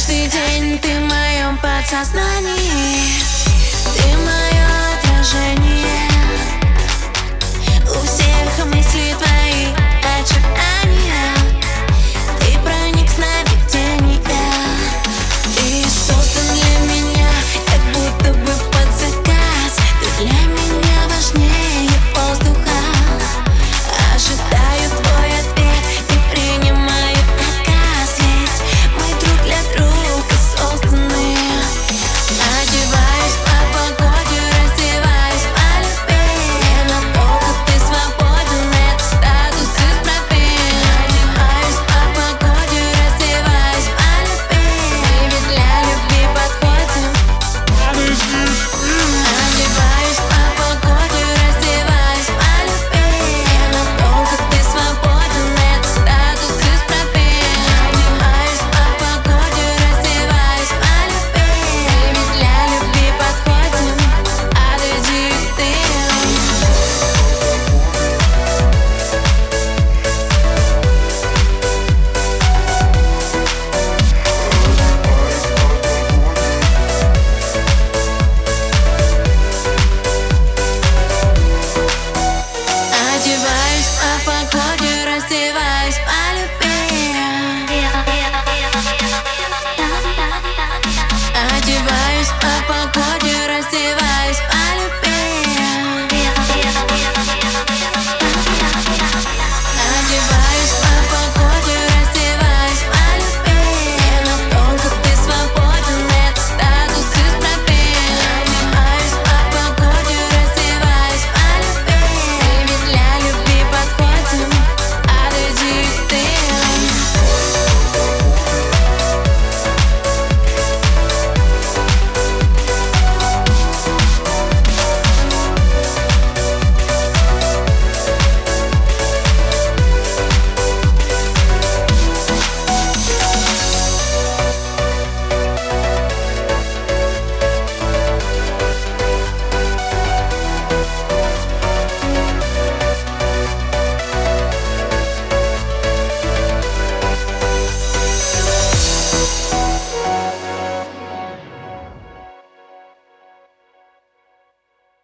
Каждый день ты в моем подсознании. Ты мое отражение. У всех